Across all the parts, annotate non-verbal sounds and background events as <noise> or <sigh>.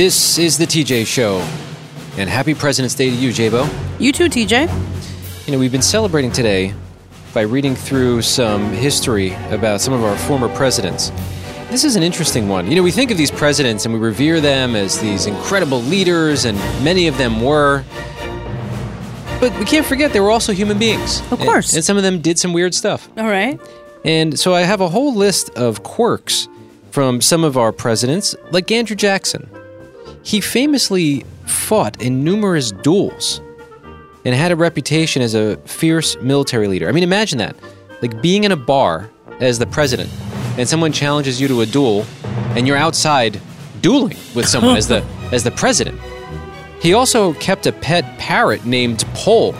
This is the TJ Show. And happy President's Day to you, Jabo. You too, TJ. You know, we've been celebrating today by reading through some history about some of our former presidents. This is an interesting one. You know, we think of these presidents and we revere them as these incredible leaders, and many of them were. But we can't forget they were also human beings. Of course. And, and some of them did some weird stuff. All right. And so I have a whole list of quirks from some of our presidents, like Andrew Jackson. He famously fought in numerous duels and had a reputation as a fierce military leader. I mean, imagine that. Like being in a bar as the president and someone challenges you to a duel and you're outside dueling with someone as the <laughs> as the president. He also kept a pet parrot named Poll.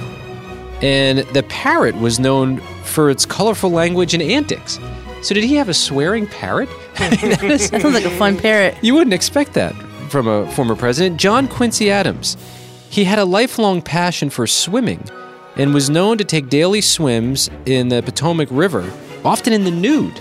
And the parrot was known for its colorful language and antics. So did he have a swearing parrot? That <laughs> <laughs> sounds like a fun parrot. You wouldn't expect that from a former president. John Quincy Adams. He had a lifelong passion for swimming and was known to take daily swims in the Potomac River, often in the nude.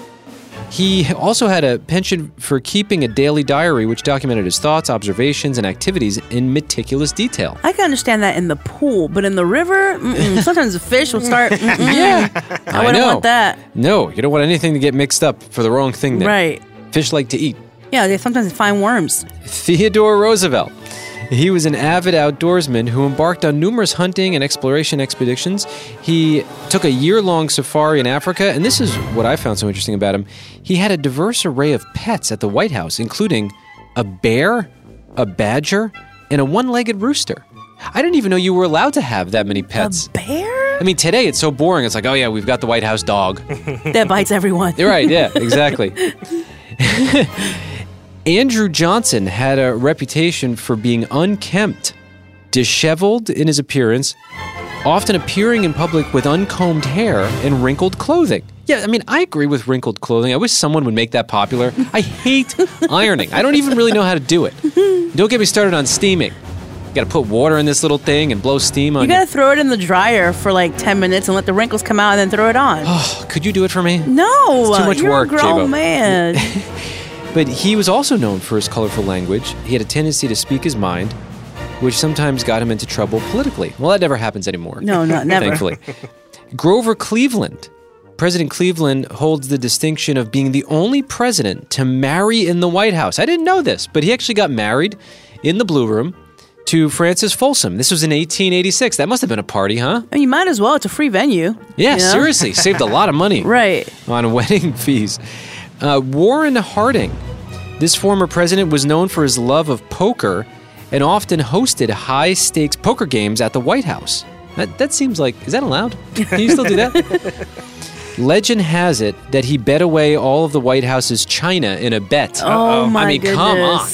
He also had a penchant for keeping a daily diary which documented his thoughts, observations, and activities in meticulous detail. I can understand that in the pool, but in the river, <laughs> sometimes the fish will start. Yeah, I wouldn't want that. No, you don't want anything to get mixed up for the wrong thing there. Right. Fish like to eat. Yeah, they sometimes find worms. Theodore Roosevelt. He was an avid outdoorsman who embarked on numerous hunting and exploration expeditions. He took a year long safari in Africa, and this is what I found so interesting about him. He had a diverse array of pets at the White House, including a bear, a badger, and a one legged rooster. I didn't even know you were allowed to have that many pets. A bear I mean, today it's so boring. It's like, oh, yeah, we've got the White House dog. that bites everyone. You're right. Yeah, exactly. <laughs> Andrew Johnson had a reputation for being unkempt, disheveled in his appearance, often appearing in public with uncombed hair and wrinkled clothing. Yeah, I mean, I agree with wrinkled clothing. I wish someone would make that popular. I hate <laughs> ironing. I don't even really know how to do it. Don't get me started on steaming. You got to put water in this little thing and blow steam on You gotta throw it in the dryer for like 10 minutes and let the wrinkles come out and then throw it on. Oh, <sighs> could you do it for me? no! It's too much you're work, a grown J-Bo. man. <laughs> But he was also known for his colorful language. He had a tendency to speak his mind, which sometimes got him into trouble politically. Well, that never happens anymore. No, not <laughs> never. Thankfully. Grover Cleveland. President Cleveland holds the distinction of being the only president to marry in the White House. I didn't know this, but he actually got married in the Blue Room to Frances Folsom. This was in 1886. That must have been a party, huh? I mean, you might as well. It's a free venue. Yeah, you know? seriously. Saved a lot of money <laughs> Right. on wedding <laughs> fees. Uh, Warren Harding. This former president was known for his love of poker and often hosted high stakes poker games at the White House. That, that seems like, is that allowed? Can you still do that? <laughs> Legend has it that he bet away all of the White House's china in a bet. Oh my I mean, goodness. come on.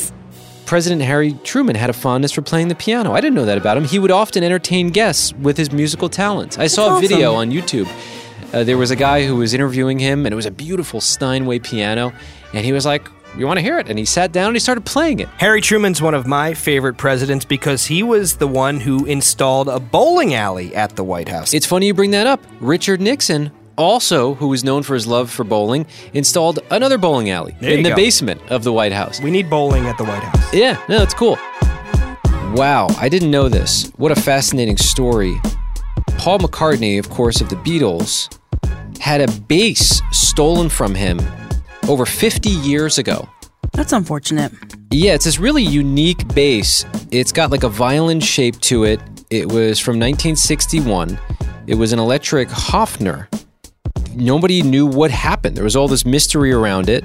President Harry Truman had a fondness for playing the piano. I didn't know that about him. He would often entertain guests with his musical talents. I saw a awesome. video on YouTube. Uh, there was a guy who was interviewing him, and it was a beautiful Steinway piano. And he was like, You want to hear it? And he sat down and he started playing it. Harry Truman's one of my favorite presidents because he was the one who installed a bowling alley at the White House. It's funny you bring that up. Richard Nixon, also, who was known for his love for bowling, installed another bowling alley There in the go. basement of the White House. we need bowling at the White House. Yeah, no, it's cool. Wow, I didn't know this. What a fascinating story. Paul McCartney, of course, of the Beatles, had a bass stolen from him over 50 years ago. That's unfortunate. Yeah, it's this really unique bass. It's got like a violin shape to it. It was from 1961. It was an electric Hofner. Nobody knew what happened. There was all this mystery around it.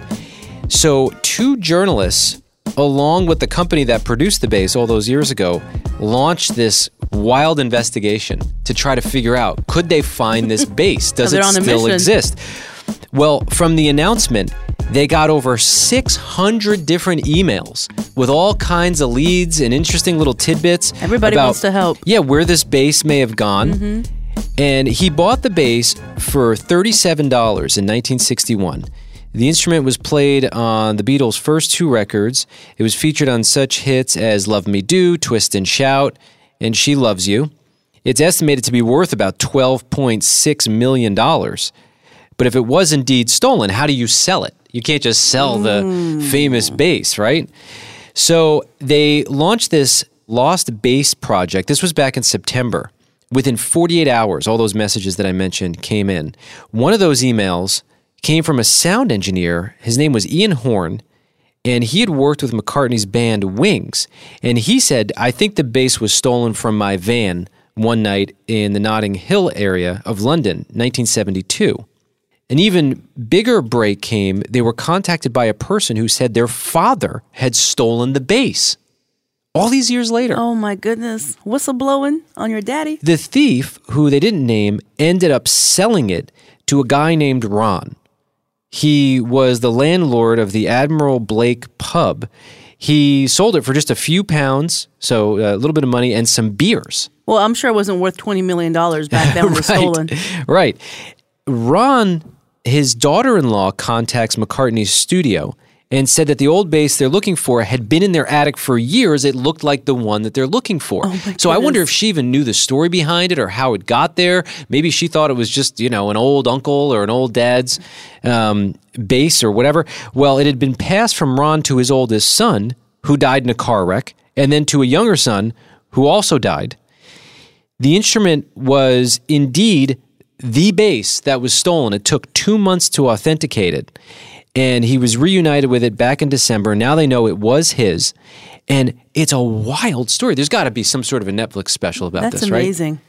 So, two journalists, along with the company that produced the bass all those years ago, launched this wild investigation to try to figure out could they find this <laughs> bass? Does it still exist? Well, from the announcement, they got over 600 different emails with all kinds of leads and interesting little tidbits. Everybody about, wants to help. Yeah, where this bass may have gone. Mm-hmm. And he bought the bass for $37 in 1961. The instrument was played on the Beatles' first two records. It was featured on such hits as Love Me Do, Twist and Shout, and She Loves You. It's estimated to be worth about $12.6 million. But if it was indeed stolen, how do you sell it? You can't just sell the mm. famous bass, right? So they launched this Lost Bass project. This was back in September. Within 48 hours, all those messages that I mentioned came in. One of those emails came from a sound engineer. His name was Ian Horne, and he had worked with McCartney's band Wings. And he said, I think the bass was stolen from my van one night in the Notting Hill area of London, 1972. An even bigger break came. They were contacted by a person who said their father had stolen the bass. All these years later. Oh my goodness. Whistleblowing on your daddy? The thief, who they didn't name, ended up selling it to a guy named Ron. He was the landlord of the Admiral Blake pub. He sold it for just a few pounds, so uh, a little bit of money, and some beers. Well, I'm sure it wasn't worth $20 million back then when it was <laughs> stolen. Right. Ron, his daughter in law, contacts McCartney's studio and said that the old bass they're looking for had been in their attic for years. It looked like the one that they're looking for. Oh so I wonder if she even knew the story behind it or how it got there. Maybe she thought it was just, you know, an old uncle or an old dad's um, bass or whatever. Well, it had been passed from Ron to his oldest son, who died in a car wreck, and then to a younger son, who also died. The instrument was indeed the bass that was stolen. It took two months to authenticate it and he was reunited with it back in December. Now they know it was his, and it's a wild story. There's got to be some sort of a Netflix special about That's this, right? amazing.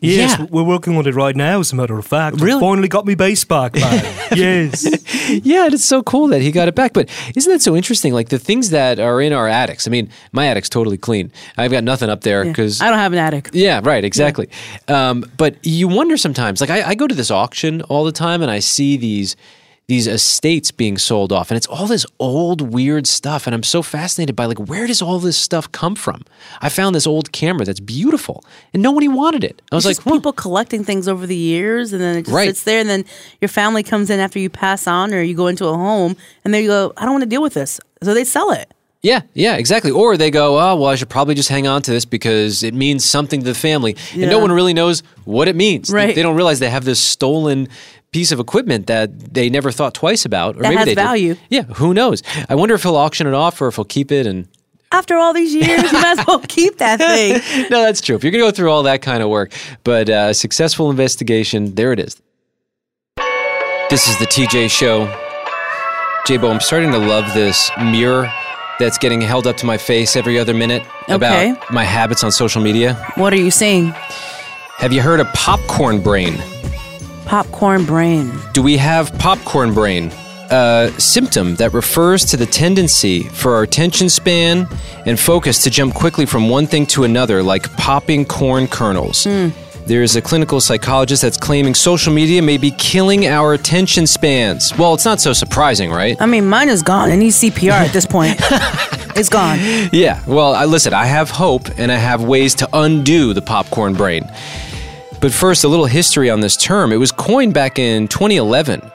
Yes, Yeah. we're working on it right now, as a matter of fact. Really? I finally got me bass back, man. <laughs> yes. Yeah, and it's so cool that he got it back. But isn't that so interesting? Like the things that are in our attics. I mean, my attic's totally clean. I've got nothing up there Yeah. because I don't have an attic. Yeah, right, exactly. Um, but you wonder sometimes, like I, I go to this auction all the time and I see these these estates being sold off and it's all this old weird stuff and I'm so fascinated by like where does all this stuff come from? I found this old camera that's beautiful and nobody wanted it. I was It's like, people collecting things over the years, and then it just Right. sits there, and then your family comes in after you pass on, or you go into a home, and they go, "I don't want to deal with this," so they sell it. Yeah, yeah, exactly. Or they go, oh, well, I should probably just hang on to this because it means something to the family. And no one really knows what it means. They- Right. They, don't realize they have this stolen piece of equipment that they never thought twice about. Or That maybe has they did. value. Yeah, who knows? I wonder if he'll auction it off or if he'll keep it and After all these years, you might as well keep that thing. <laughs> no, that's true. If you're going to go through all that kind of work, but uh, successful investigation, there it is. This is the TJ Show. J-Bo, I'm starting to love this mirror that's getting held up to my face every other minute Okay. about my habits on social media. What are you seeing? Have you heard of popcorn brain? Popcorn brain. Do we have popcorn brain? A symptom that refers to the tendency for our attention span and focus to jump quickly from one thing to another, like popping corn kernels. Hmm. There's a clinical psychologist that's claiming social media may be killing our attention spans. Well, it's not so surprising, right? I mean, mine is gone. It needs CPR at this point. <laughs> it's gone. Yeah, well, I, listen, I have hope and I have ways to undo the popcorn brain. But first, a little history on this term. It was coined back in 2011,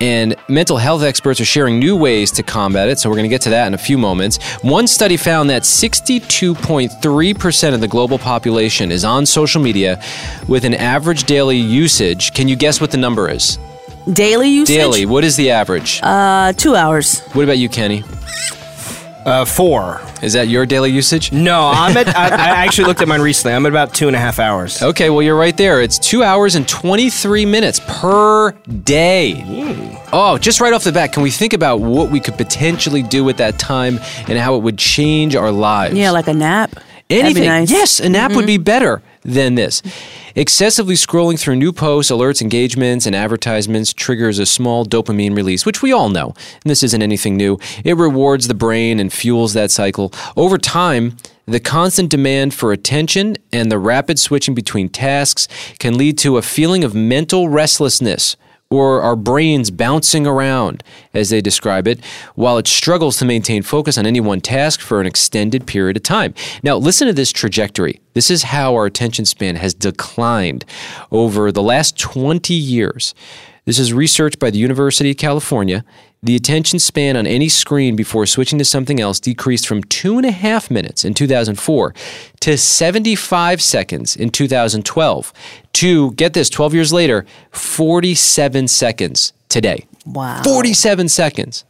and mental health experts are sharing new ways to combat it, so we're going to get to that in a few moments. One study found that 62.3% of the global population is on social media with an average daily usage. Can you guess what the number is? Daily usage? Daily, what is the average? Uh, two hours. what about you, Kenny? Uh, four. Is that your daily usage? No, I'm at. I, I actually looked at mine recently. I'm at about two and a half hours. Okay, well, you're right there. It's two hours and 23 minutes per day. Oh, just right off the bat, can we think about what we could potentially do with that time and how it would change our lives? Yeah, like a nap. That'd be Anything. nice. Mm-hmm. Yes, a nap would be better than this. Excessively scrolling through new posts, alerts, engagements, and advertisements triggers a small dopamine release, which we all know. And this isn't anything new. It rewards the brain and fuels that cycle. Over time, the constant demand for attention and the rapid switching between tasks can lead to a feeling of mental restlessness or our brains bouncing around, as they describe it, while it struggles to maintain focus on any one task for an extended period of time. Now, listen to this trajectory. This is how our attention span has declined over the last 20 years. This is research by the University of California. The attention span on any screen before switching to something else decreased from two and a half minutes in 2004 to 75 seconds in 2012 to, get this, 12 years later, 47 seconds today. Wow. 47 seconds.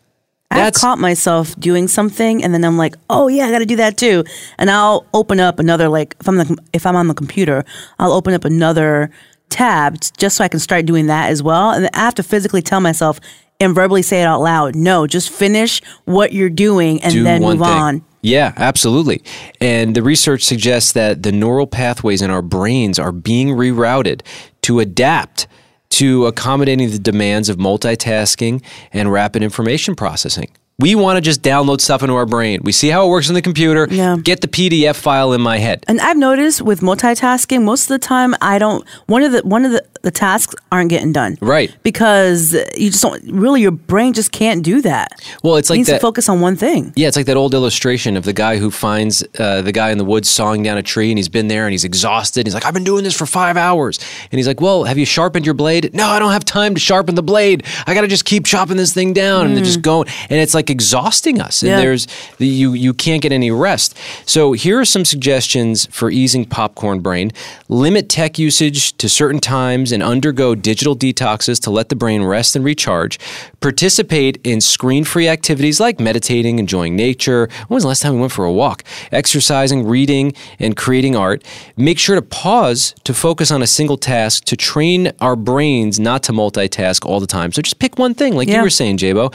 I've caught myself doing something, and then I'm like, "Oh yeah, I got to do that too." And I'll open up another like if I'm the, if I'm on the computer, I'll open up another tab just so I can start doing that as well. And I have to physically tell myself and verbally say it out loud. No, just finish what you're doing and do then move thing. on. Yeah, absolutely. And the research suggests that the neural pathways in our brains are being rerouted to adapt to accommodating the demands of multitasking and rapid information processing. We want to just download stuff into our brain. We see how it works on the computer, Yeah. get the PDF file in my head. And I've noticed with multitasking, most of the time I don't one of the one of the, the tasks aren't getting done. Right. Because you just don't really your brain just can't do that. Well, it's it like needs that. to focus on one thing. Yeah, it's like that old illustration of the guy who finds uh, the guy in the woods sawing down a tree and he's been there and he's exhausted. He's like, I've been doing this for five hours. And he's like, Well, have you sharpened your blade? No, I don't have time to sharpen the blade. I got to just keep chopping this thing down. And they're just going. And it's like exhausting us. And Yeah. there's, you, you can't get any rest. So here are some suggestions for easing popcorn brain limit tech usage to certain times and undergo digital detoxes to let the brain rest and recharge. Participate in screen free activities like meditating, enjoying nature. When was the last time we went for a walk? Exercising, reading, and creating art. Make sure to pause to focus on a single task to train our brains not to multitask all the time. So just pick one thing, like you were saying, Jabo.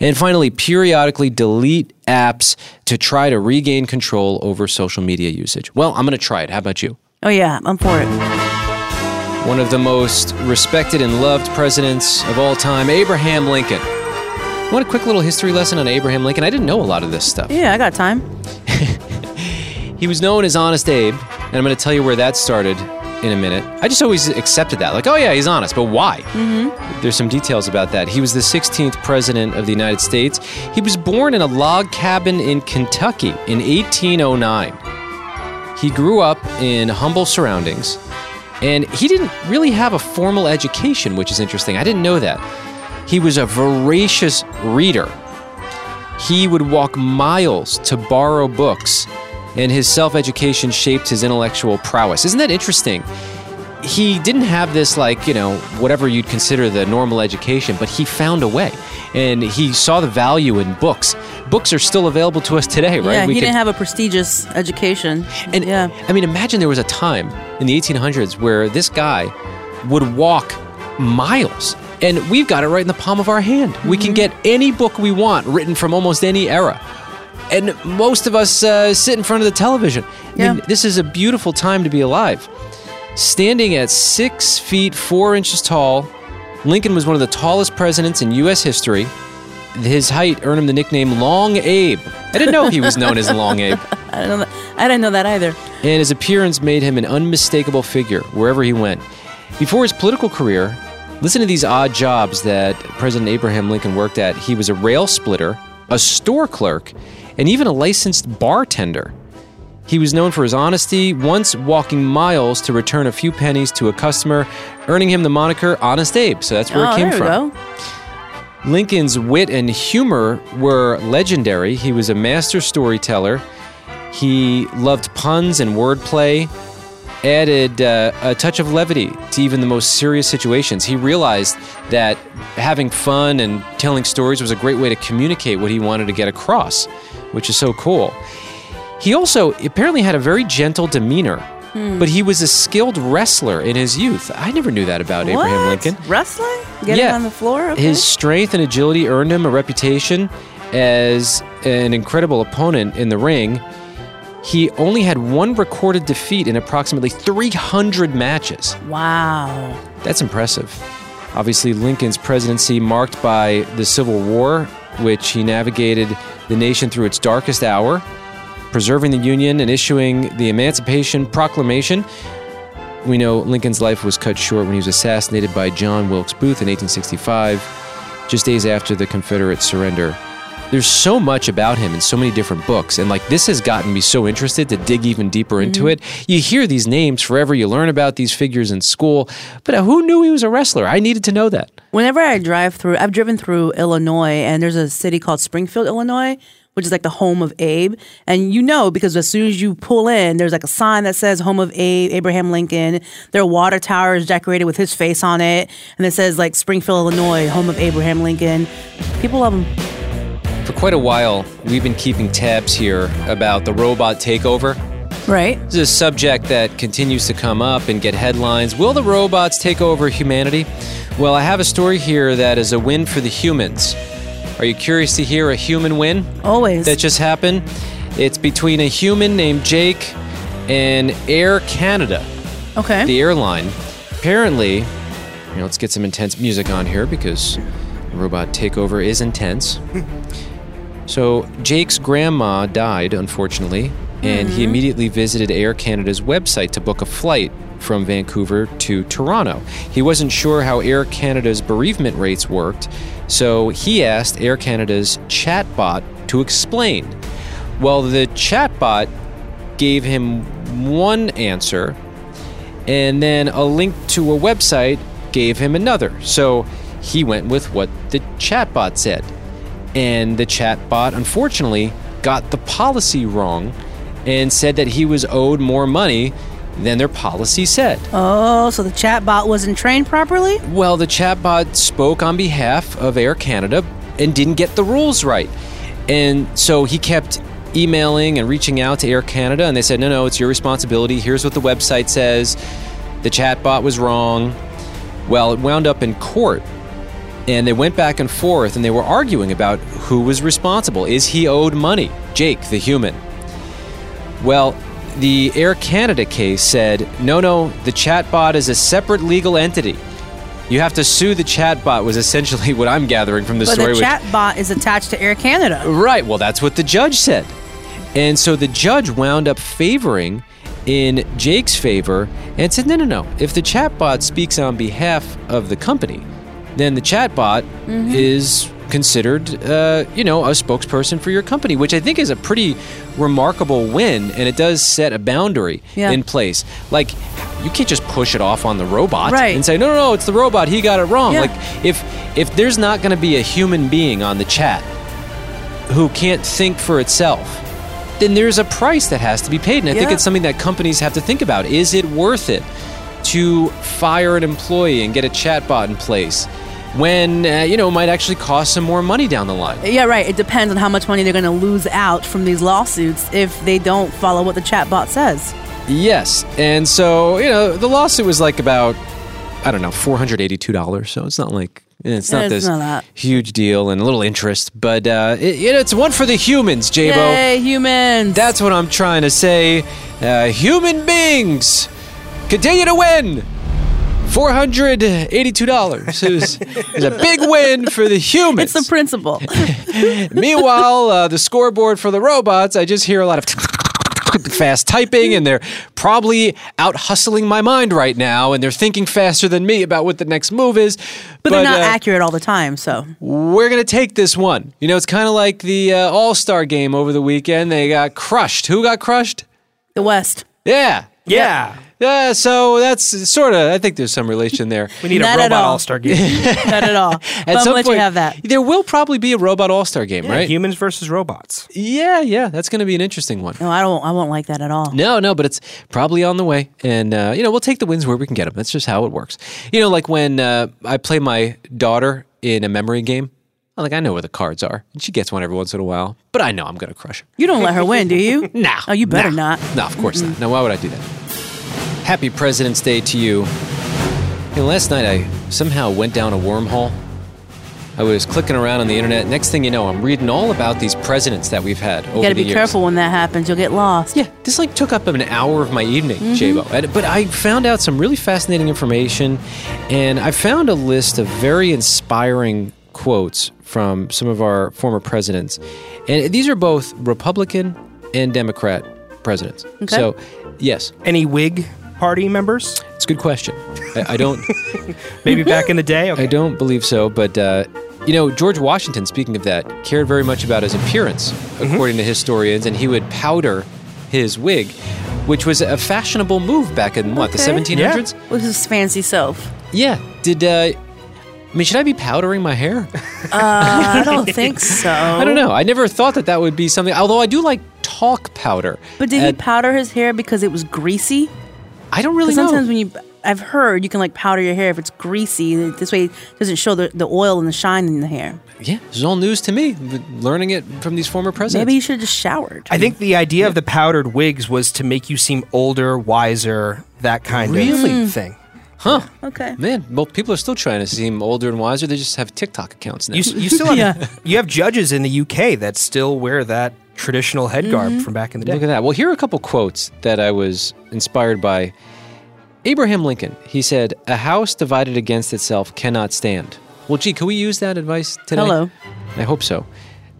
And finally, periodically delete apps to try to regain control over social media usage. Well, I'm going to try it. How about you? Oh yeah, I'm for it. One of the most respected and loved presidents of all time, Abraham Lincoln. Want a quick little history lesson on Abraham Lincoln? I didn't know a lot of this stuff. Yeah, I got time. <laughs> He was known as Honest Abe, and I'm going to tell you where that started in a minute. I just always accepted that. Like, oh, yeah, he's honest, but why? Mm-hmm. There's some details about that. He was the 16th president of the United States. He was born in a log cabin in Kentucky in 1809. He grew up in humble surroundings, and he didn't really have a formal education, which is interesting. I didn't know that. He was a voracious reader. He would walk miles to borrow books, and his self education shaped his intellectual prowess. Isn't that interesting? He didn't have this, like, you know, whatever you'd consider the normal education, but he found a way. And he saw the value in books. Books are still available to us today, right? Yeah, We he could- didn't have a prestigious education. and yeah, I mean, imagine there was a time in the 1800s where this guy would walk miles. And we've got it right in the palm of our hand. We Mm-hmm. can get any book we want written from almost any era. And most of us uh, sit in front of the television. I mean, Yeah. this is a beautiful time to be alive. Standing at six feet four inches tall, Lincoln was one of the tallest presidents in U.S. history. His height earned him the nickname Long Abe. I didn't know he was known as Long Abe <laughs> I didn't know that. I didn't know that either. and his appearance made him an unmistakable figure wherever he went. Before his political career, listen to these odd jobs that President Abraham Lincoln worked at. He was a rail splitter, a store clerk, and even a licensed bartender. He was known for his honesty, once walking miles to return a few pennies to a customer, earning him the moniker Honest Abe. So that's where oh, it came there from. go. Lincoln's wit and humor were legendary. He was a master storyteller. He loved puns and wordplay, added uh, a touch of levity to even the most serious situations. He realized that having fun and telling stories was a great way to communicate what he wanted to get across, which is so cool. He also apparently had a very gentle demeanor, but he was a skilled wrestler in his youth. I never knew that about Abraham Lincoln. Wrestling? Getting Yeah. on the floor? Okay. His strength and agility earned him a reputation as an incredible opponent in the ring. He only had one recorded defeat in approximately 300 matches. wow. That's impressive. Obviously, Lincoln's presidency marked by the Civil War, which he navigated the nation through its darkest hour, preserving the Union and issuing the Emancipation Proclamation. We know Lincoln's life was cut short when he was assassinated by John Wilkes Booth in 1865, just days after the Confederate surrender. There's so much about him in so many different books, and like this has gotten me so interested to dig even deeper into mm-hmm. it. You hear these names forever, you learn about these figures in school, but uh, who knew he was a wrestler? I needed to know that. Whenever I drive through, I've driven through Illinois, and there's a city called Springfield, Illinois, which is like the home of Abe. And you know because as soon as you pull in, there's like a sign that says "Home of Abe, Abraham Lincoln." There are water towers decorated with his face on it, and it says like Springfield, Illinois, home of Abraham Lincoln. People love him. For quite a while, we've been keeping tabs here about the robot takeover. Right. This is a subject that continues to come up and get headlines. Will the robots take over humanity? Well, I have a story here that is a win for the humans. Are you curious to hear a human win Always. that just happened? It's between a human named Jake and Air Canada, okay. the airline. Apparently, you know, let's get some intense music on here because robot takeover is intense. <laughs> So, Jake's grandma died, unfortunately, and he mm-hmm. immediately visited Air Canada's website to book a flight from Vancouver to Toronto. He wasn't sure how Air Canada's bereavement rates worked, so he asked Air Canada's chatbot to explain. Well, the chatbot gave him one answer, and then a link to a website gave him another. So he went with what the chatbot said. And the chatbot, unfortunately, got the policy wrong and said that he was owed more money than their policy said. oh, so the chatbot wasn't trained properly? Well, the chatbot spoke on behalf of Air Canada and didn't get the rules right. And so he kept emailing and reaching out to Air Canada, and they said, no, no, it's your responsibility. Here's what the website says. The chatbot was wrong. Well, it wound up in court, and they went back and forth, and they were arguing about who was responsible. Is he owed money? Jake, the human. Well, the Air Canada case said, no, no, the chatbot is a separate legal entity. You have to sue the chatbot, was essentially <laughs> what I'm gathering from the But story. the which- chat bot is attached to Air Canada. Right. Well, that's what the judge said. And so the judge wound up favoring in Jake's favor and said, no, no, no. If the chatbot speaks on behalf of the company, then the chatbot mm-hmm. is considered, uh, you know, a spokesperson for your company, which I think is a pretty remarkable win, and it does set a boundary Yeah. in place. Like, you can't just push it off on the robot Right. and say, no, no, no, it's the robot. He got it wrong. Yeah. Like, if if there's not going to be a human being on the chat who can't think for itself, then there's a price that has to be paid. And I think it's something that companies have to think about. Is it worth it to fire an employee and get a chatbot in place when, uh, you know, it might actually cost some more money down the line? Yeah, right. It depends on how much money they're going to lose out from these lawsuits if they don't follow what the chatbot says. Yes. And so, you know, the lawsuit was like about, I don't know, $482. So it's not like. It's not It's this not huge deal and a little interest, but uh, it, you know, it's one for the humans, Jabo. Yay, humans! That's what I'm trying to say. Uh, human beings continue to win. Four hundred eighty-two dollars. It was, it was a big win for the humans. it's the principle. <laughs> Meanwhile, uh, the scoreboard for the robots, I just hear a lot of fast typing, and they're probably out hustling my mind right now, and they're thinking faster than me about what the next move is. But, they're not uh, accurate all the time, so. we're going to take this one. You know, it's kind of like the uh, All Star game over the weekend. They got crushed. Who got crushed? The West. Yeah. Yeah. Yeah, so that's sort of. I think there's some relation there. <laughs> We need Not a robot all. all star game. <laughs> Not at all. <laughs> At but some let point, you have that. There will probably be a robot All Star game, Yeah, right? Humans versus robots. yeah, yeah, that's going to be an interesting one. No, I don't. I won't like that at all. No, no, but it's probably on the way, and uh, you know we'll take the wins where we can get them. That's just how it works. You know, like when uh, I play my daughter in a memory game. I'm like I know where the cards are, and she gets one every once in a while. But I know I'm going to crush her. You don't let her win, do you? Nah. Oh, you better nah. not. No, of course not. No, why would I do that? Happy President's Day to you. And last night I somehow went down a wormhole. I was clicking around on the internet. Next thing you know, I'm reading all about these presidents that we've had over You got to be years. careful when that happens. You'll get lost. Yeah, this like took up an hour of my evening, Mm-hmm. Jabo. But I found out some really fascinating information, and I found a list of very inspiring quotes from some of our former presidents. And these are both Republican and Democrat presidents. Okay. So, yes, Any Whig party members? it's a good question. I, I don't, <laughs> Maybe back in the day? I don't believe so, but. Uh, you know, George Washington, speaking of that, cared very much about his appearance, according to historians, and he would powder his wig, which was a fashionable move back in what, the Okay. 1700s? With his fancy self. Yeah. Did, uh, I mean, should I be powdering my hair? Uh, I don't think so. <laughs> I don't know. I never thought that that would be something, although I do like talk powder. But did he Uh, powder his hair because it was greasy? I don't really Because know. sometimes when you I've heard you can like powder your hair if it's greasy. This way, it doesn't show the, the oil and the shine in the hair. Yeah, this is all news to me. Learning it from these former presidents. Maybe you should have just showered. I think the idea of the powdered wigs was to make you seem older, wiser, that kind Really? of thing. huh? okay. Man, well, people are still trying to seem older and wiser. They just have TikTok accounts now. You, you still <laughs> have Yeah. you have judges in the UK that still wear that traditional head garb from back in the day. Look at that. Well, here are a couple quotes that I was inspired by. Abraham Lincoln. He said, "A house divided against itself cannot stand." Well, gee, can we use that advice today? Hello. I hope so.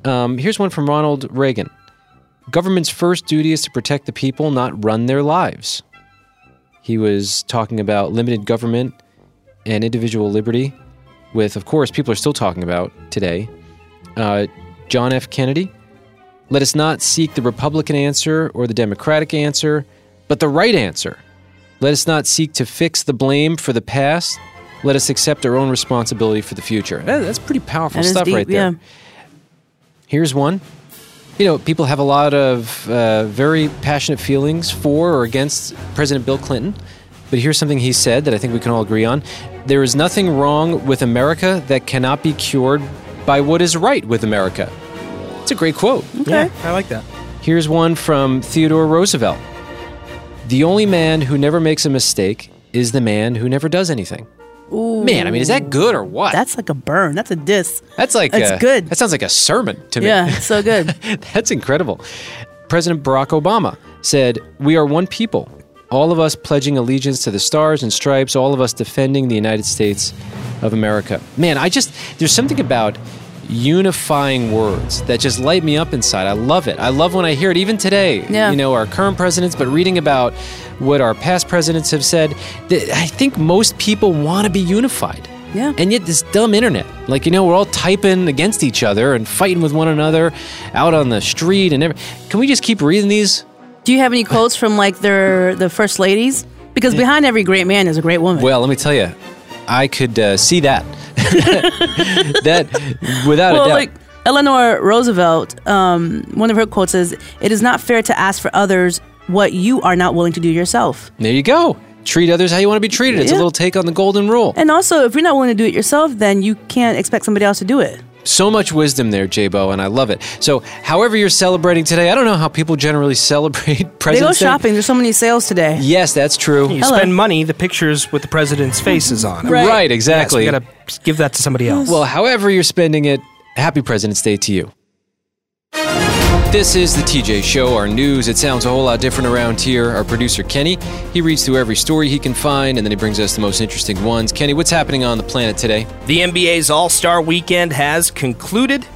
Um, here's one from Ronald Reagan. Government's first duty is to protect the people, not run their lives. He was talking about limited government and individual liberty, with, of course, people are still talking about today. Uh, John F. Kennedy. Let us not seek the Republican answer or the Democratic answer, but the right answer. Let us not seek to fix the blame for the past. Let us accept our own responsibility for the future. That's pretty powerful That stuff deep, right there. yeah. Here's one. You know, people have a lot of uh, very passionate feelings for or against President Bill Clinton. But here's something he said that I think we can all agree on. There is nothing wrong with America that cannot be cured by what is right with America. It's a great quote. Okay. I like that. Here's one from Theodore Roosevelt The only man who never makes a mistake is the man who never does anything. Man, I mean, is that good or what? That's like a burn. That's a diss. That's like That's a- good. That sounds like a sermon to me. Yeah, so good. <laughs> That's incredible. President Barack Obama said, We are one people, all of us pledging allegiance to the stars and stripes, all of us defending the United States of America. Man, I just, there's something about unifying words that just light me up inside. I love it. I love when I hear it, even today. Yeah. You know, our current presidents, but reading about what our past presidents have said, I think most people want to be unified. Yeah. And yet, this dumb internet, like, you know, we're all typing against each other and fighting with one another out on the street and every. Can we just keep reading these? Do you have any quotes from like their the first ladies? Because behind every great man is a great woman. Well, let me tell you, I could uh, see that. <laughs> that, without well, a doubt. like Eleanor Roosevelt, um, one of her quotes is, "It is not fair to ask for others what you are not willing to do yourself." there you go. Treat others how you want to be treated. It's a little take on the golden rule. And also, if you're not willing to do it yourself, then you can't expect somebody else to do it. So much wisdom there, J-Bo, and I love it. So, however you're celebrating today, I don't know how people generally <laughs> celebrate They go President's Day. shopping. There's so many sales today. Yes, that's true. You Hello. spend money, the pictures with the president's faces on. it. Right. Right, Yes, exactly. we gotta give that to somebody else. Well, however you're spending it, happy President's Day to you. This is the TJ Show, our news. It sounds a whole lot different around here. Our producer, Kenny, he reads through every story he can find, and then he brings us the most interesting ones. Kenny, what's happening on the planet today? The NBA's All Star Weekend has concluded.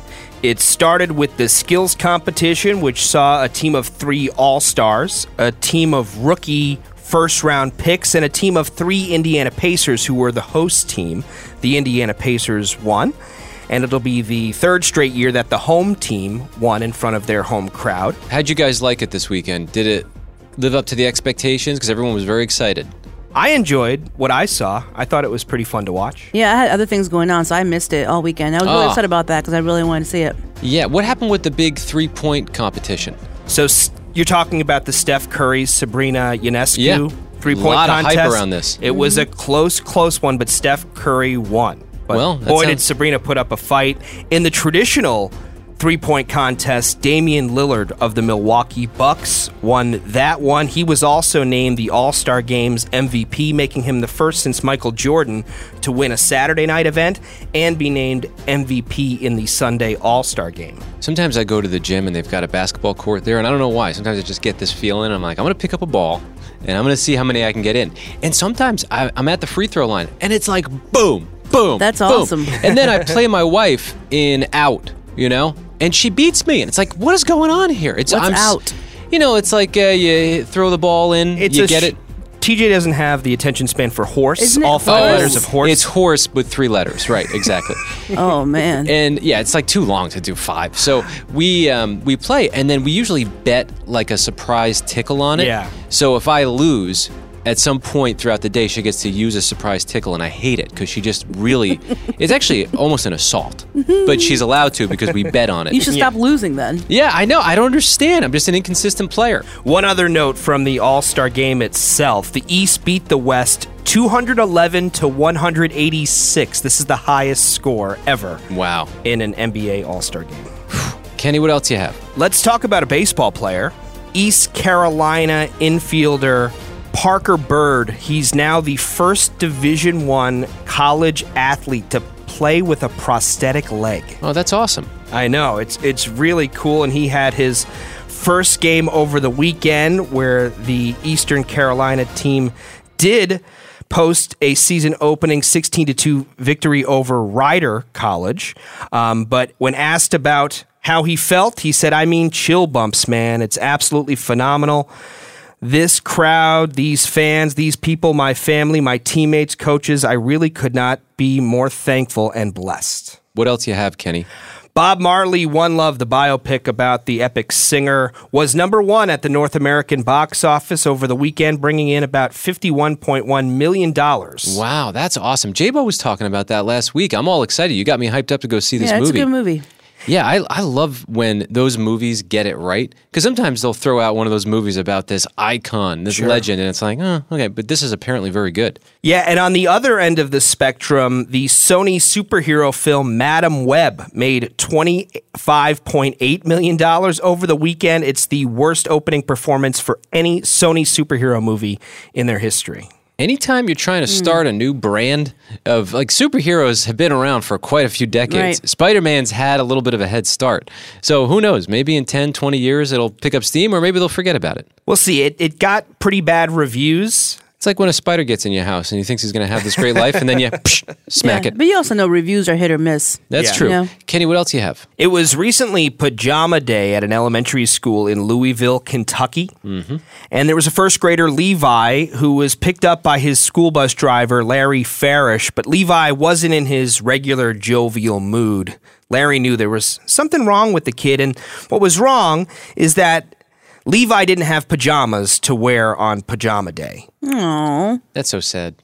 It started with the skills competition, which saw a team of three All Stars, a team of rookie first round picks, and a team of three Indiana Pacers, who were the host team. The Indiana Pacers won. And it'll be the third straight year that the home team won in front of their home crowd. How'd you guys like it this weekend? Did it live up to the expectations? Because everyone was very excited. I enjoyed what I saw. I thought it was pretty fun to watch. Yeah, I had other things going on, so I missed it all weekend. I was really Oh. upset about that because I really wanted to see it. Yeah, what happened with the big three point competition? So s- you're talking about the Steph Curry, Sabrina Ionescu Yeah. three point Lot of hype contest. around this. It was a close, close one, but Steph Curry won. But Well, boy, did Sabrina put up a fight in the traditional three point contest. Damian Lillard of the Milwaukee Bucks won that one. He was also named the All Star Games MVP, making him the first since Michael Jordan to win a Saturday night event and be named MVP in the Sunday All Star Game. Sometimes I go to the gym and they've got a basketball court there, and I don't know why. Sometimes I just get this feeling. I'm like, I'm going to pick up a ball and I'm going to see how many I can get in. And sometimes I, I'm at the free throw line and it's like, boom, boom. That's boom. awesome. and then I play my wife in out, you know, and she beats me. And it's like, what is going on here? It's What's I'm, out? You know, it's like uh, you throw the ball in, It's you get sh- it. TJ doesn't have the attention span for horse. Isn't it all five horse? letters of horse. It's horse with three letters, right? Exactly. <laughs> Oh man. and yeah, it's like too long to do five. So we um, we play, and then we usually bet like a surprise tickle on it. Yeah. So if I lose. At some point throughout the day, she gets to use a surprise tickle, and I hate it because she just really. it's actually almost an assault, <laughs> but she's allowed to because we bet on it. you should stop losing then. yeah, I know. I don't understand. I'm just an inconsistent player. One other note from the All Star game itself the East beat the West 211 to 186. This is the highest score ever Wow. in an NBA All Star game. <sighs> Kenny, what else you have? Let's talk about a baseball player. East Carolina infielder Parker Byrd. He's now the first Division 1 college athlete to play with a prosthetic leg. Oh, that's awesome. I know. It's it's really cool and he had his first game over the weekend where the Eastern Carolina team did post a season opening 16 to 2 victory over Rider College. Um, but when asked about how he felt, he said, I mean, chill bumps, man. It's absolutely phenomenal. This crowd, these fans, these people, my family, my teammates, coaches, I really could not be more thankful and blessed. What else you have, Kenny? Bob Marley, One Love, the biopic about the epic singer, was number one at the North American box office over the weekend, bringing in about $51.1 million. Wow, that's awesome. J-Bo was talking about that last week. I'm all excited. You got me hyped up to go see this movie. yeah, it's movie. a good movie. Yeah, I, I love when those movies get it right because sometimes they'll throw out one of those movies about this icon, this legend, and it's like, oh, okay, but this is apparently very good. Yeah, and on the other end of the spectrum, the Sony superhero film Madame Web made $25.8 million over the weekend. It's the worst opening performance for any Sony superhero movie in their history. Anytime you're trying to hmm. start a new brand of like superheroes have been around for quite a few decades. Right. Spider-Man's had a little bit of a head start. So who knows? Maybe in 10, 20 years it'll pick up steam or maybe they'll forget about it. We'll see. It, it got pretty bad reviews. It's like when a spider gets in your house and he thinks he's going to have this great life and then you <laughs> psh, smack Yeah, it. But you also know reviews are hit or miss. That's Yeah. true. Yeah. Kenny, what else you have? It was recently pajama day at an elementary school in Louisville, Kentucky. Mm-hmm. And there was a first grader, Levi, who was picked up by his school bus driver, Larry Farish. But Levi wasn't in his regular jovial mood. Larry knew there was something wrong with the kid. And what was wrong is that Levi didn't have pajamas to wear on pajama day. That's so sad.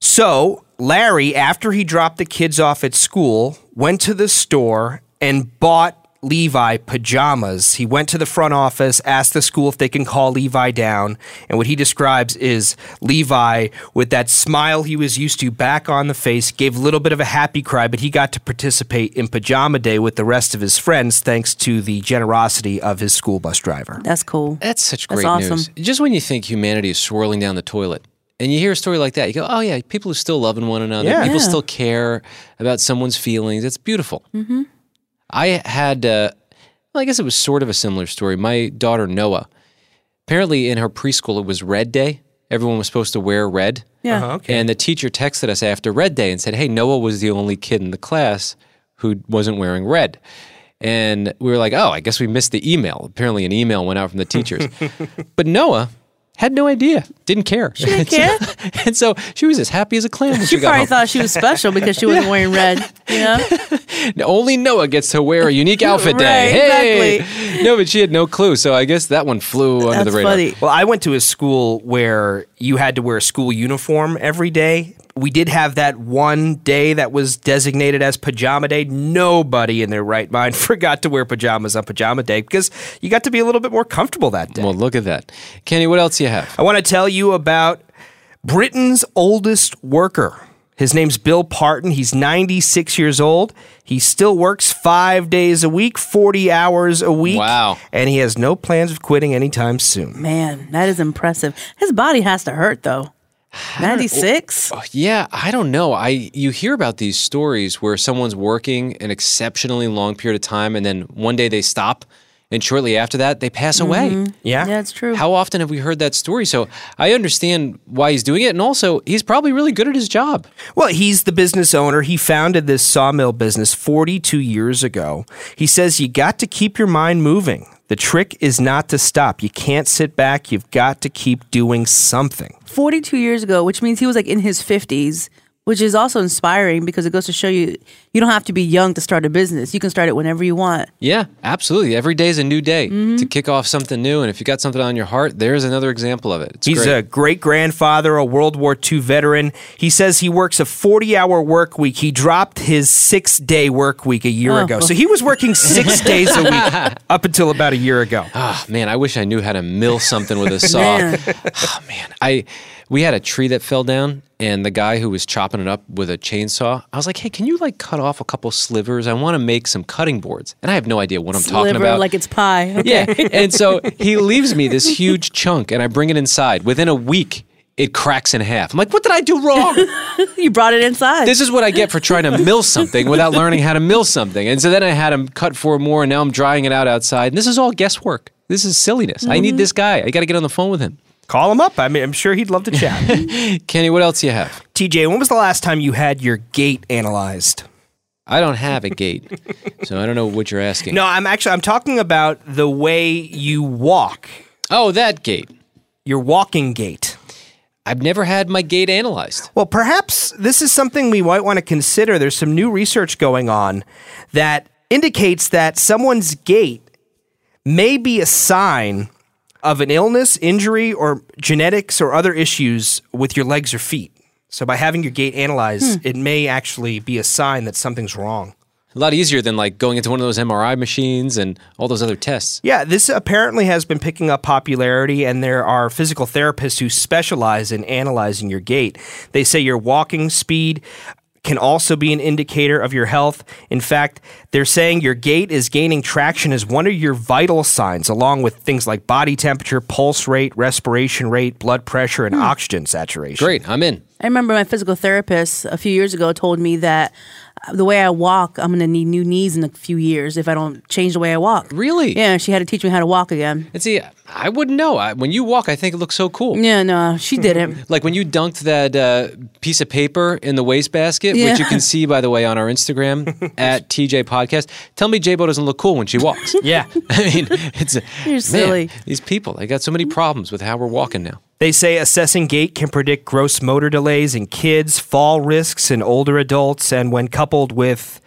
So Larry, after he dropped the kids off at school, went to the store and bought Levi pajamas. He went to the front office, asked the school if they can call Levi down, and what he describes is Levi, with that smile he was used to back on the face, gave a little bit of a happy cry, but he got to participate in pajama day with the rest of his friends thanks to the generosity of his school bus driver. That's cool. That's such That's great awesome. news. Just when you think humanity is swirling down the toilet and you hear a story like that, you go, oh, yeah, people are still loving one another. Yeah. People Yeah. still care about someone's feelings. It's beautiful. Mm-hmm. I had, uh, well, I guess it was sort of a similar story. My daughter, Noah, apparently in her preschool, it was Red Day. Everyone was supposed to wear red. Yeah. Uh-huh, okay. And the teacher texted us after Red Day and said, Hey, Noah was the only kid in the class who wasn't wearing red. And we were like, Oh, I guess we missed the email. Apparently, an email went out from the teachers. <laughs> but Noah had no idea, didn't care. She didn't <laughs> care? <laughs> and so she was as happy as a clam when she, She got probably home. thought she was special because she wasn't <laughs> wearing red. You know? Only Noah gets to wear a unique outfit day. Right, Hey! No, but she had no clue. So I guess that one flew under That's the radar. funny. Well, I went to a school where you had to wear a school uniform every day. We did have that one day that was designated as pajama day. Nobody in their right mind <laughs> forgot to wear pajamas on pajama day because you got to be a little bit more comfortable that day. Well, look at that. Kenny, what else do you have? I want to tell you about Britain's oldest worker. His name's Bill Parton. He's 96 years old. He still works five days a week, 40 hours a week. Wow. And he has no plans of quitting anytime soon. Man, that is impressive. His body has to hurt though. 96? Yeah, I don't know. I you hear about these stories where someone's working an exceptionally long period of time and then one day they stop and shortly after that they pass mm-hmm. away. Yeah? Yeah, it's true. How often have we heard that story? So I understand why he's doing it and also he's probably really good at his job. Well, he's the business owner. He founded this sawmill business 42 years ago. He says you got to keep your mind moving. The trick is not to stop. You can't sit back. You've got to keep doing something. 42 years ago, which means he was like in his 50s, which is also inspiring because it goes to show you you don't have to be young to start a business. You can start it whenever you want. Yeah, absolutely. Every day is a new day to kick off something new and if you got something on your heart, there's another example of it. It's He's great. a great grandfather, a World War II veteran. He says he works a 40 hour work week. He dropped his six day work week a year Oh. ago. So he was working six <laughs> days a week up until about a year ago. Ah, man, I wish I knew how to mill something with a <laughs> saw. Man. oh man, I we had a tree that fell down and the guy who was chopping it up with a chainsaw, I was like, "Hey, can you like cut off a couple slivers? I want to make some cutting boards." And I have no idea what I'm talking about. like it's pie. Okay. yeah. <laughs> And so he leaves me this huge chunk, and I bring it inside. Within a week, it cracks in half. I'm like, "What did I do wrong?" <laughs> you brought it inside. this is what I get for trying to mill something without learning how to mill something. And so then I had him cut four more, and now I'm drying it out outside. And this is all guesswork. This is silliness. I need mm-hmm. this guy. I got to get on the phone with him. Call him up. I mean, I'm sure he'd love to chat. <laughs> Kenny, what else do you have? TJ, when was the last time you had your gait analyzed? I don't have a gait, so I don't know what you're asking. No, I'm actually I'm talking about the way you walk. Oh, that gait. Your walking gait. I've never had my gait analyzed. Well, perhaps this is something we might want to consider. There's some new research going on that indicates that someone's gait may be a sign of an illness, injury, or genetics or other issues with your legs or feet. So by having your gait analyzed, hmm. it may actually be a sign that something's wrong. A lot easier than like going into one of those MRI machines and all those other tests. Yeah, this apparently has been picking up popularity, and there are physical therapists who specialize in analyzing your gait. They say your walking speed can also be an indicator of your health. In fact, they're saying your gait is gaining traction as one of your vital signs, along with things like body temperature, pulse rate, respiration rate, blood pressure, and hmm. oxygen saturation. Great, I'm in. I remember my physical therapist a few years ago told me that uh, the way I walk, I'm going to need new knees in a few years if I don't change the way I walk. Really? Yeah, she had to teach me how to walk again. And see, I wouldn't know. I, when you walk, I think it looks so cool. Yeah, no, she didn't. <laughs> Like when you dunked that uh, piece of paper in the wastebasket, Yeah. which you can see, by the way, on our Instagram <laughs> at TJ Podcast. Tell me J-Bo doesn't look cool when she walks. <laughs> Yeah. I mean, it's a, You're man, these people, they got so many problems with how we're walking now. They say assessing gait can predict gross motor delays in kids, fall risks in older adults, and when coupled with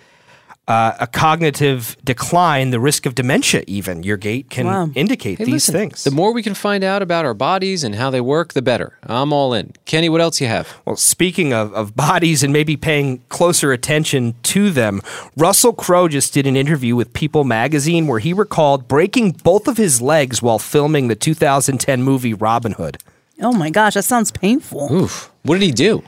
uh, a cognitive decline, the risk of dementia, even your gait can Wow. indicate Hey, these listen, things. the more we can find out about our bodies and how they work, the better. I'm all in. Kenny, what else you have? Well, speaking of, of bodies and maybe paying closer attention to them, Russell Crowe just did an interview with People magazine where he recalled breaking both of his legs while filming the 2010 movie Robin Hood. Oh my gosh, that sounds painful. Oof. What did he do?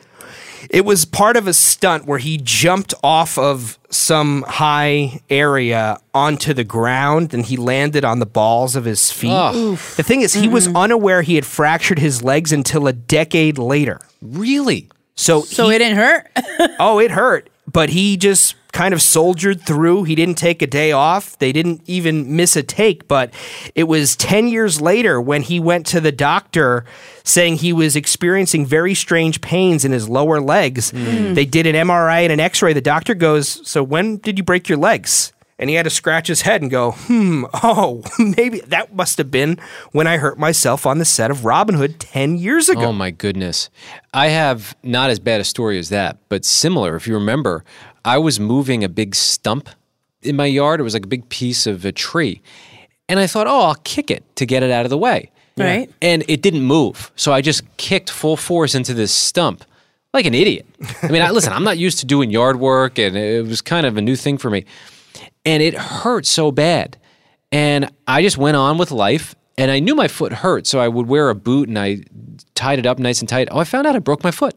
It was part of a stunt where he jumped off of some high area onto the ground and he landed on the balls of his feet. Ugh. The thing is, he was mm-hmm. unaware he had fractured his legs until a decade later. Really? So, So he, it didn't hurt? <laughs> oh, it hurt, but he just kind of soldiered through. He didn't take a day off. They didn't even miss a take, but it was 10 years later when he went to the doctor saying he was experiencing very strange pains in his lower legs. They did an MRI and an x-ray. The doctor goes, "So when did you break your legs?" And he had to scratch his head and go, "Hmm, <laughs> oh, <laughs> maybe that must have been when I hurt myself on the set of Robin Hood 10 years ago." Oh my goodness. I have not as bad a story as that, but similar. If you remember, I was moving a big stump in my yard. It was like a big piece of a tree. And I thought, oh, I'll kick it to get it out of the way. Right. And it didn't move. So I just kicked full force into this stump like an idiot. I mean, I, listen, I'm not used to doing yard work, and it was kind of a new thing for me. And it hurt so bad. And I just went on with life. And I knew my foot hurt, so I would wear a boot and I tied it up nice and tight. Oh, I found out I broke my foot.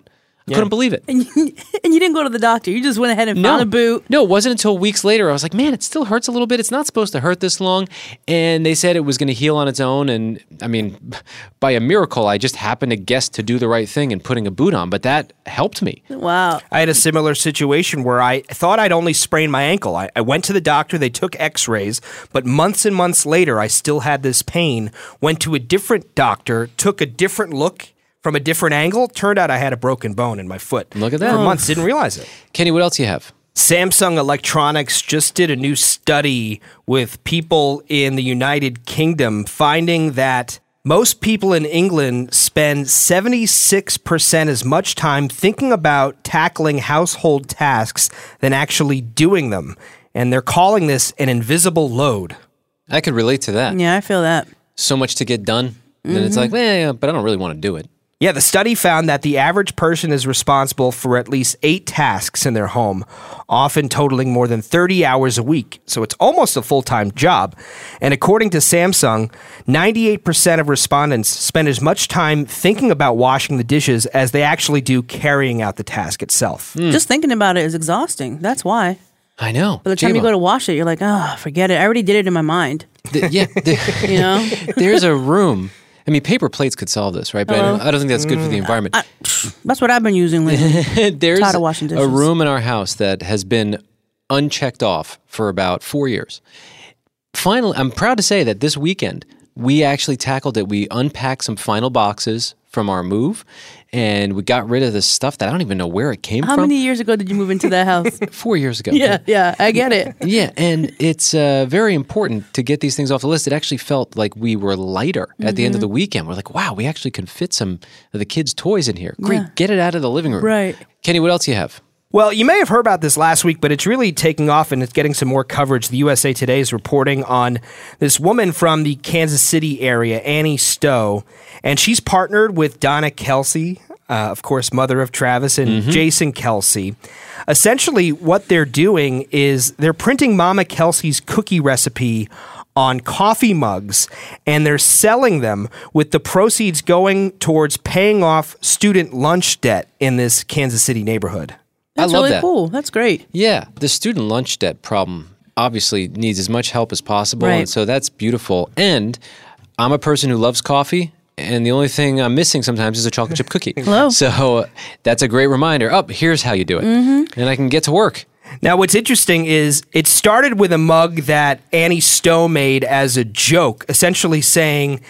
I couldn't believe it. <laughs> and you didn't go to the doctor. You just went ahead and found a boot. No, it wasn't until weeks later I was like, man, it still hurts a little bit. It's not supposed to hurt this long. And they said it was going to heal on its own. And I mean, <laughs> by a miracle, I just happened to guess to do the right thing and putting a boot on. But that helped me. Wow. I had a similar situation where I thought I'd only sprained my ankle. I, I went to the doctor, they took x rays, but months and months later, I still had this pain. Went to a different doctor, took a different look from a different angle. Turned out I had a broken bone in my foot. Look at that. For months, didn't realize it. Kenny, what else do you have? Samsung Electronics just did a new study with people in the United Kingdom finding that most people in England spend 76% as much time thinking about tackling household tasks than actually doing them. And they're calling this an invisible load. I could relate to that. Yeah, I feel that. So much to get done. And it's mm-hmm. like, well, yeah, but I don't really want to do it. Yeah, the study found that the average person is responsible for at least eight tasks in their home, often totaling more than 30 hours a week. So it's almost a full time job. And according to Samsung, 98% of respondents spend as much time thinking about washing the dishes as they actually do carrying out the task itself. Hmm. Just thinking about it is exhausting. That's why. I know. By the time you go to wash it, you're like, oh, forget it. I already did it in my mind. The- yeah, the- <laughs> You know? <laughs> there's a room. I mean, paper plates could solve this, right? But I don't, uh-huh. I don't think that's good for the mm. environment. That's what I've been using lately. <laughs> There's Tired of washing a room in our house that has been unchecked off for about four years. Finally, I'm proud to say that this weekend we actually tackled it. We unpacked some final boxes from our move, and we got rid of the stuff that I don't even know where it came How from. How many years ago did you move into that house? <laughs> Four years ago. yeah, yeah, I get it. Yeah, and it's uh, very important to get these things off the list. It actually felt like we were lighter at the end Mm-hmm. of the weekend. We're like, wow, we actually can fit some of the kids' toys in here. Great, get it out of the living room. Right. Kenny, what else do you have? Well, you may have heard about this last week, but it's really taking off and it's getting some more coverage. The USA Today is reporting on this woman from the Kansas City area, Annie Stowe, and she's partnered with Donna Kelce, uh, of course, mother of Travis, and Jason Kelce. Essentially, what they're doing is they're printing Mama Kelce's cookie recipe on coffee mugs and they're selling them with the proceeds going towards paying off student lunch debt in this Kansas City neighborhood. That's I love really that. cool. That's great. Yeah, the student lunch debt problem obviously needs as much help as possible, Right. and so that's beautiful. And I'm a person who loves coffee. And the only thing I'm missing sometimes is a chocolate chip cookie. <laughs> Hello. So that's a great reminder. Up, here's how you do it. Mm-hmm. And I can get to work. Now, what's interesting is it started with a mug that Annie Stowe made as a joke, essentially saying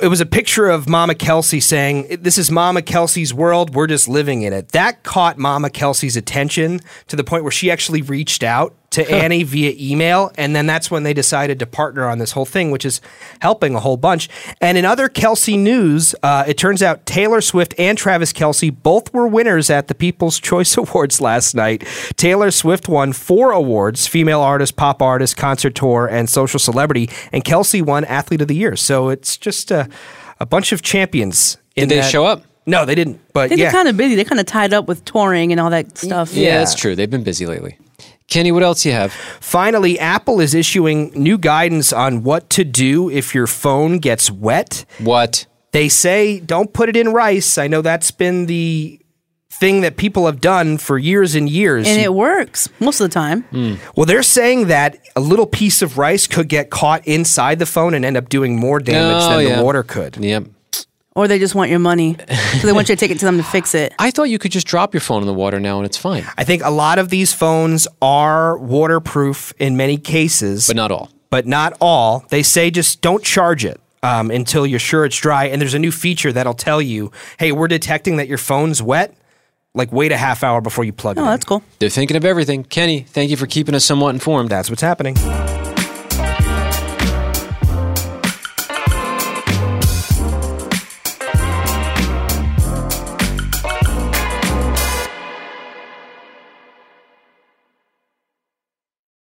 it was a picture of Mama Kelce saying, This is Mama Kelce's world. We're just living in it. That caught Mama Kelce's attention to the point where she actually reached out to <laughs> Annie via email. And then that's when they decided to partner on this whole thing, which is helping a whole bunch. And in other Kelce news, uh, it turns out Taylor Swift and Travis Kelce both were winners at the People's Choice <laughs> Awards last night. Taylor Swift won four awards female artist, pop artist, concert tour, and social celebrity. And Kelce won Athlete of the Year. So it's just a, a bunch of champions. in Did they that- show up? No, they didn't. I But think yeah. they're kind of busy. They're kind of tied up with touring and all that stuff. Yeah, Yeah. that's true. They've been busy lately. Kenny, what else you have? Finally, Apple is issuing new guidance on what to do if your phone gets wet. What? They say don't put it in rice. I know that's been the thing that people have done for years and years. And it works most of the time. Hmm. well, they're saying that a little piece of rice could get caught inside the phone and end up doing more damage Oh, than yeah. the water could. Yep. Or they just want your money. So they want you to take it to them to fix it. <laughs> I thought you could just drop your phone in the water now and it's fine, I think a lot of these phones are waterproof in many cases, but not all. but not all. They say just don't charge it um, until you're sure it's dry. And there's a new feature that'll tell you, hey, we're detecting that your phone's wet. Like wait a half hour before you plug it in. Oh, in. that's cool. They're thinking of everything. Kenny, thank you for keeping us somewhat informed. That's what's happening.